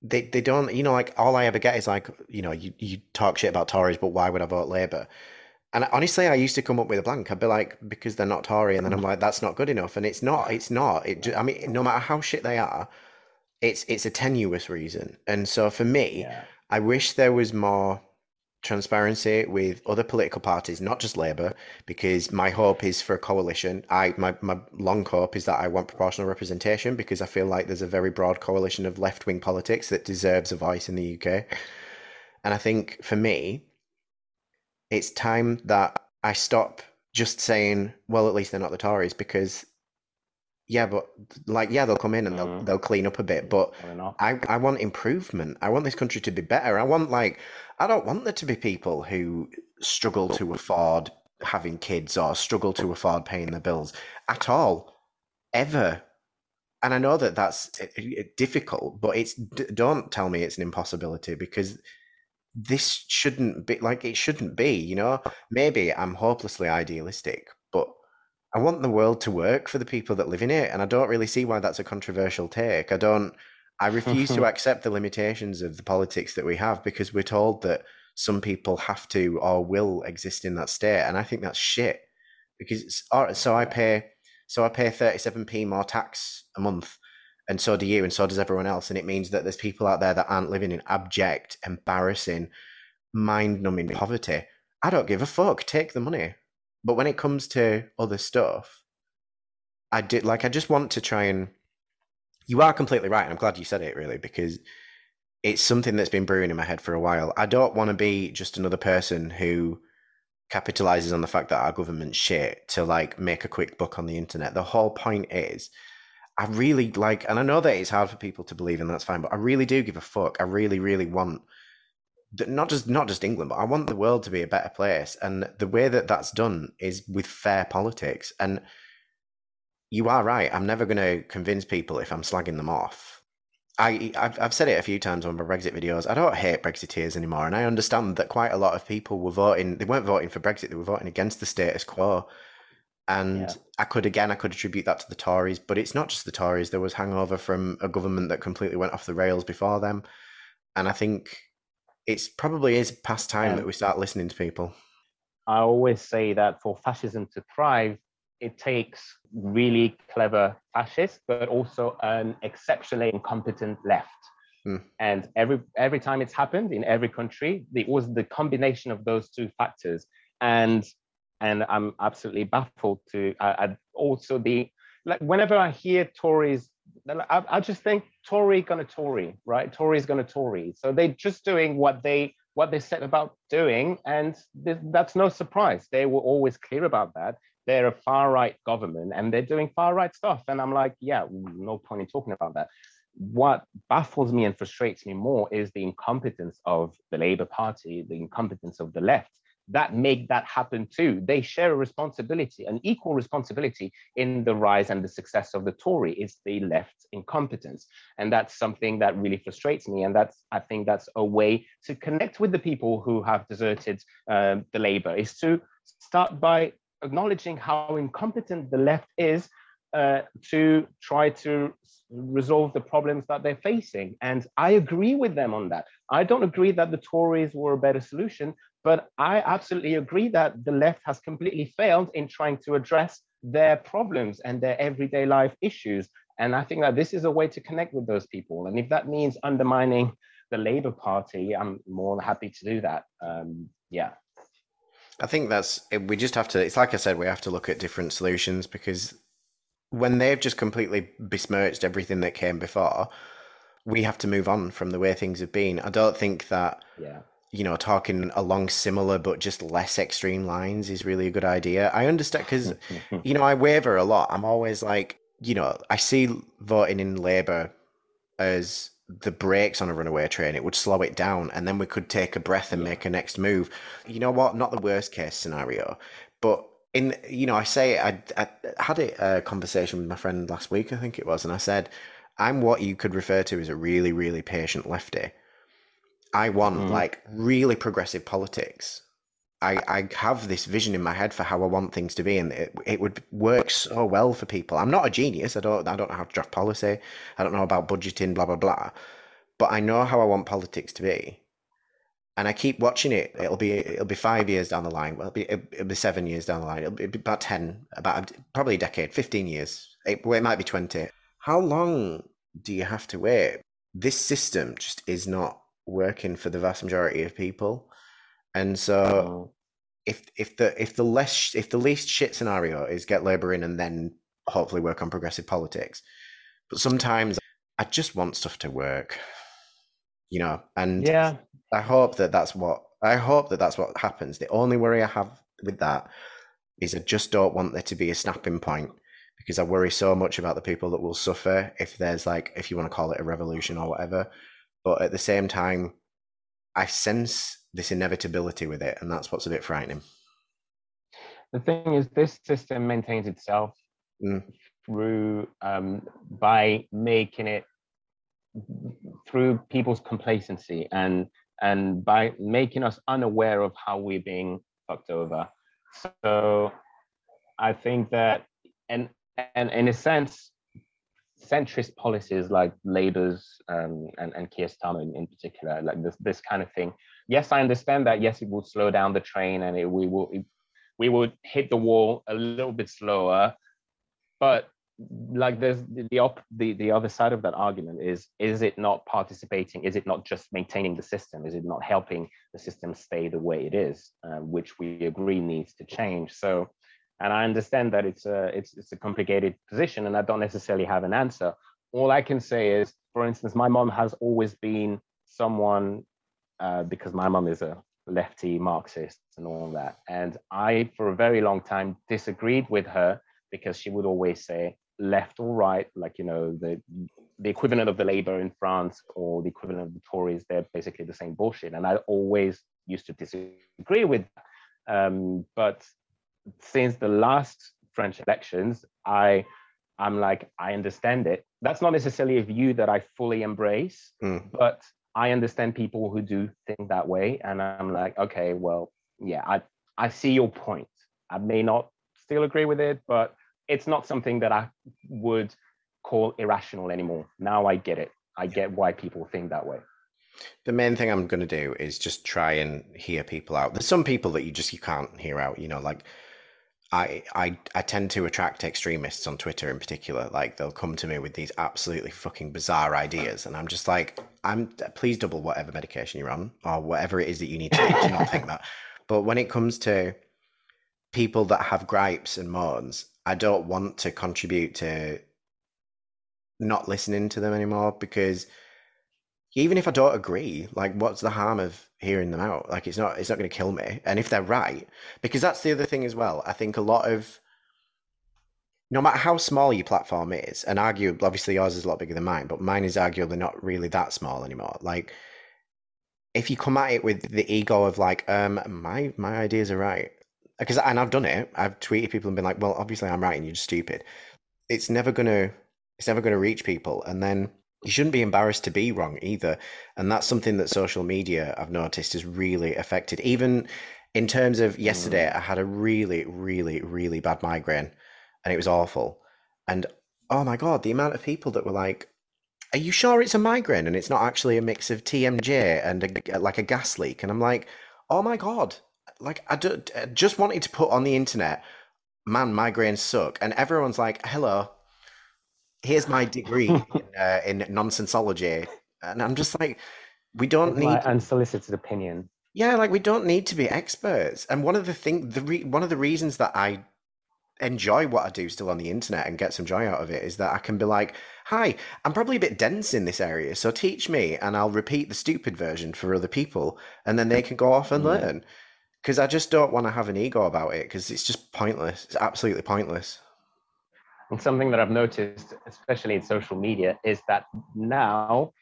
they they don't you know like all I ever get is like you know you, you talk shit about Tories, but why would I vote Labour? And honestly, I used to come up with a blank. I'd be like, because they're not Tory, and then I'm like, that's not good enough, and it's not. It's not. It. Just, I mean, no matter how shit they are, it's it's a tenuous reason. And so for me, yeah. I wish there was more transparency with other political parties, not just Labour, because my hope is for a coalition. I my, my long hope is that I want proportional representation because I feel like there's a very broad coalition of left wing politics that deserves a voice in the UK. And I think for me, it's time that I stop just saying, well, at least they're not the Tories because yeah, but like yeah, they'll come in and they'll mm. they'll clean up a bit, but I I want improvement. I want this country to be better. I want like I don't want there to be people who struggle to afford having kids or struggle to afford paying their bills at all, ever. And I know that that's difficult, but it's don't tell me it's an impossibility because this shouldn't be like it shouldn't be. You know, maybe I'm hopelessly idealistic, but I want the world to work for the people that live in it, and I don't really see why that's a controversial take. I don't. I refuse to <laughs> accept the limitations of the politics that we have because we're told that some people have to or will exist in that state, and I think that's shit. Because it's, oh, so I pay so I pay thirty seven p more tax a month, and so do you, and so does everyone else, and it means that there's people out there that aren't living in abject, embarrassing, mind numbing poverty. I don't give a fuck. Take the money. But when it comes to other stuff, I did like I just want to try and you are completely right, and I'm glad you said it really, because it's something that's been brewing in my head for a while. I don't want to be just another person who capitalizes on the fact that our government's shit to like make a quick buck on the internet. The whole point is I really like and I know that it's hard for people to believe and that's fine, but I really do give a fuck. I really, really want not just not just England, but I want the world to be a better place. And the way that that's done is with fair politics. And you are right. I'm never going to convince people if I'm slagging them off. I I've, I've said it a few times on my Brexit videos. I don't hate Brexiteers anymore, and I understand that quite a lot of people were voting. They weren't voting for Brexit; they were voting against the status quo. And yeah. I could again, I could attribute that to the Tories, but it's not just the Tories. There was hangover from a government that completely went off the rails before them, and I think it's probably is past time yeah. that we start listening to people. I always say that for fascism to thrive, it takes really clever fascists, but also an exceptionally incompetent left. Mm. And every every time it's happened in every country, it was the combination of those two factors. And and I'm absolutely baffled to I'd also the like whenever I hear Tories I, I just think Tory gonna Tory, right? Tory's gonna Tory. So they're just doing what they what they set about doing, and that's no surprise. They were always clear about that. They're a far right government, and they're doing far right stuff. And I'm like, yeah, no point in talking about that. What baffles me and frustrates me more is the incompetence of the Labour Party, the incompetence of the left, that make that happen too. They share a responsibility, an equal responsibility in the rise and the success of the Tory. It's the left incompetence. And that's something that really frustrates me. And that's, I think that's a way to connect with the people who have deserted um, the Labour is to start by acknowledging how incompetent the left is uh, to try to resolve the problems that they're facing. And I agree with them on that. I don't agree that the Tories were a better solution, but I absolutely agree that the left has completely failed in trying to address their problems and their everyday life issues. And I think that this is a way to connect with those people. And if that means undermining the Labour Party, I'm more than happy to do that. Um, yeah. I think that's we just have to. It's like I said, we have to look at different solutions because when they've just completely besmirched everything that came before, we have to move on from the way things have been. I don't think that yeah. You know talking along similar but just less extreme lines is really a good idea. I understand because <laughs> you know I waver a lot. I'm always like you know I see voting in Labour as the brakes on a runaway train. It would slow it down, and then we could take a breath and make a next move. You know what? Not the worst case scenario, but in you know, I say I, I had a, a conversation with my friend last week, I think it was, and I said, I'm what you could refer to as a really, really patient lefty. I want mm. like really progressive politics. I, I have this vision in my head for how I want things to be, and it, it would work so well for people. I'm not a genius. I don't I don't know how to draft policy. I don't know about budgeting, blah blah blah. But I know how I want politics to be, and I keep watching it. It'll be it'll be five years down the line. Well, it'll be it'll be seven years down the line. It'll be about ten, about probably a decade, fifteen years. It, well, it might be twenty. How long do you have to wait? This system just is not working for the vast majority of people, And so Oh. if if the if the less if the least shit scenario is get Labour in and then hopefully work on progressive politics. But sometimes I just want stuff to work, you know. And yeah, I hope that that's what I hope that that's what happens. The only worry I have with that is I just don't want there to be a snapping point because I worry so much about the people that will suffer if there's like if you want to call it a revolution or whatever. But at the same time, I sense this inevitability with it, and that's what's a bit frightening. the thing is, this system maintains itself Mm. through um, by making it through people's complacency and and by making us unaware of how we're being fucked over. So I think that and and in a sense, centrist policies like Labour's um, and and Keir Starmer in, in particular, like this this kind of thing. Yes, I understand that. Yes, it will slow down the train and it, we will it, we would hit the wall a little bit slower, but like there's the the, op- the the other side of that argument is is it not participating is it not just maintaining the system is it not helping the system stay the way it is uh, which we agree needs to change so and i understand that it's a it's, it's a complicated position and i don't necessarily have an answer all i can say is for instance my mom has always been someone uh, because my mom is a lefty marxist and all that and i for a very long time disagreed with her because she would always say left or right, like you know the the equivalent of the Labour in France or the equivalent of the Tories, they're basically the same bullshit. And I always used to disagree with. That. Um, but since the last French elections, I I'm like I understand it. That's not necessarily a view that I fully embrace, Mm. but I understand people who do think that way, and I'm like, okay, well, yeah, I I see your point. I may not still agree with it, but it's not something that I would call irrational anymore. Now I get it. I get why people think that way. The main thing I'm going to do is just try and hear people out. There's some people that you just you can't hear out. You know, like I I I tend to attract extremists on Twitter in particular. Like they'll come to me with these absolutely fucking bizarre ideas, and I'm just like, I'm please double whatever medication you're on or whatever it is that you need to do to not think that. <laughs> But when it comes to people that have gripes and moans, I don't want to contribute to not listening to them anymore because even if I don't agree, like what's the harm of hearing them out? Like it's not it's not going to kill me. And if they're right, because that's the other thing as well. I think a lot of no matter how small your platform is, and arguably obviously yours is a lot bigger than mine, but mine is arguably not really that small anymore. Like if you come at it with the ego of like, um, my my ideas are right, because and I've done it. I've tweeted people and been like, well, obviously I'm right and you're just stupid. It's never gonna it's never gonna reach people, and then you shouldn't be embarrassed to be wrong either. And that's something that social media I've noticed has really affected. Even in terms of yesterday, mm. I had a really, really, really bad migraine and it was awful. And oh my God, the amount of people that were like, Are you sure it's a migraine and it's not actually a mix of TMJ and a, like a gas leak? And I'm like, Oh my God. Like, I, do, I just wanted to put on the internet, man, migraines suck. And everyone's like, Hello, here's my degree <laughs> in, uh, in nonsensology. And I'm just like, we don't need unsolicited opinion. yeah, like we don't need to be experts. And one of the thing, the re- one of the reasons that I enjoy what I do still on the internet and get some joy out of it is that I can be like, "Hi, I'm probably a bit dense in this area, so teach me, and I'll repeat the stupid version for other people, and then they can go off and learn." Because I just don't want to have an ego about it, because it's just pointless. It's absolutely pointless. And something that I've noticed, especially in social media, is that now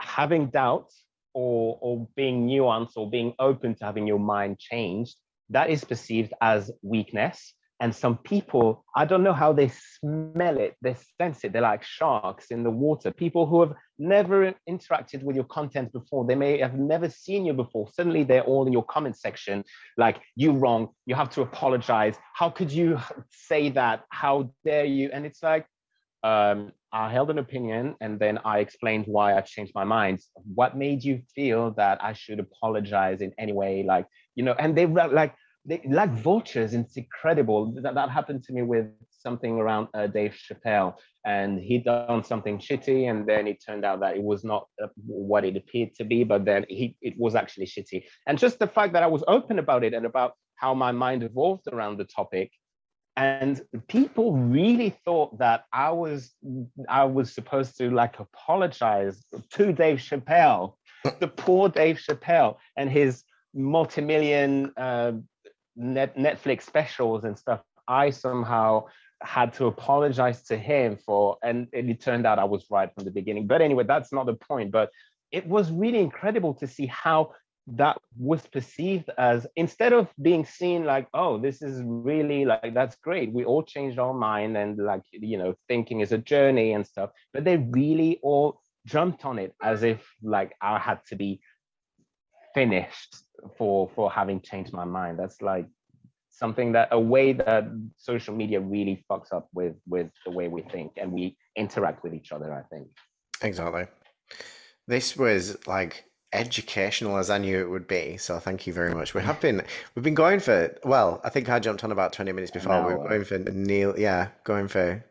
having doubts or, or being nuanced or being open to having your mind changed, that is perceived as weakness. And some people, I don't know how they smell it, they sense it. They're like sharks in the water. People who have never interacted with your content before, they may have never seen you before. Suddenly they're all in your comment section, like, you wrong, you have to apologize. How could you say that? How dare you? And it's like, um, I held an opinion and then I explained why I changed my mind. What made you feel that I should apologize in any way? Like, you know, and they like, they like vultures. It's incredible. That, that happened to me with something around uh, Dave Chappelle, and he'd done something shitty, and then it turned out that it was not uh, what it appeared to be, but then he it was actually shitty. And just the fact that I was open about it and about how my mind evolved around the topic, and people really thought that I was I was supposed to like apologize to Dave Chappelle, the poor Dave Chappelle, and his multi-million uh, net, Netflix specials and stuff. I somehow had to apologize to him for, and it turned out I was right from the beginning. But anyway, that's not the point. But it was really incredible to see how that was perceived as instead of being seen like oh this is really like that's great we all changed our mind and like you know thinking is a journey and stuff but they really all jumped on it as if like i had to be finished for for having changed my mind that's like something that a way that social media really fucks up with with the way we think and we interact with each other i think exactly this was like educational as I knew it would be. So thank you very much. We have been we've been going for well, I think I jumped on about twenty minutes before. We are going for Neil yeah, going for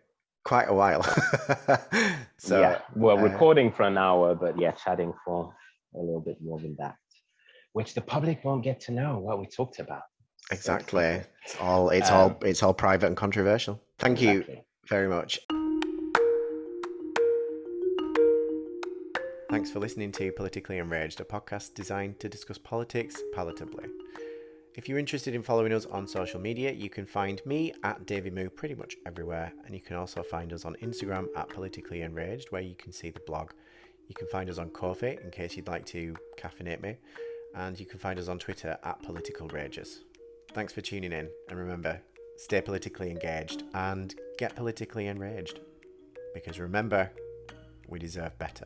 quite a while. <laughs> so yeah, well uh, recording for an hour, but yeah, chatting for a little bit more than that. Which the public won't get to know what we talked about. Exactly. It's all it's um, all it's all private and controversial. Thank exactly. you very much. Thanks for listening to Politically Enraged, a podcast designed to discuss politics palatably. If you're interested in following us on social media, you can find me at Davie Moo pretty much everywhere, and you can also find us on Instagram at Politically Enraged, where you can see the blog. You can find us on Ko-fi in case you'd like to caffeinate me, and you can find us on Twitter at Political Rages. Thanks for tuning in, and remember, stay politically engaged and get politically enraged. Because remember, we deserve better.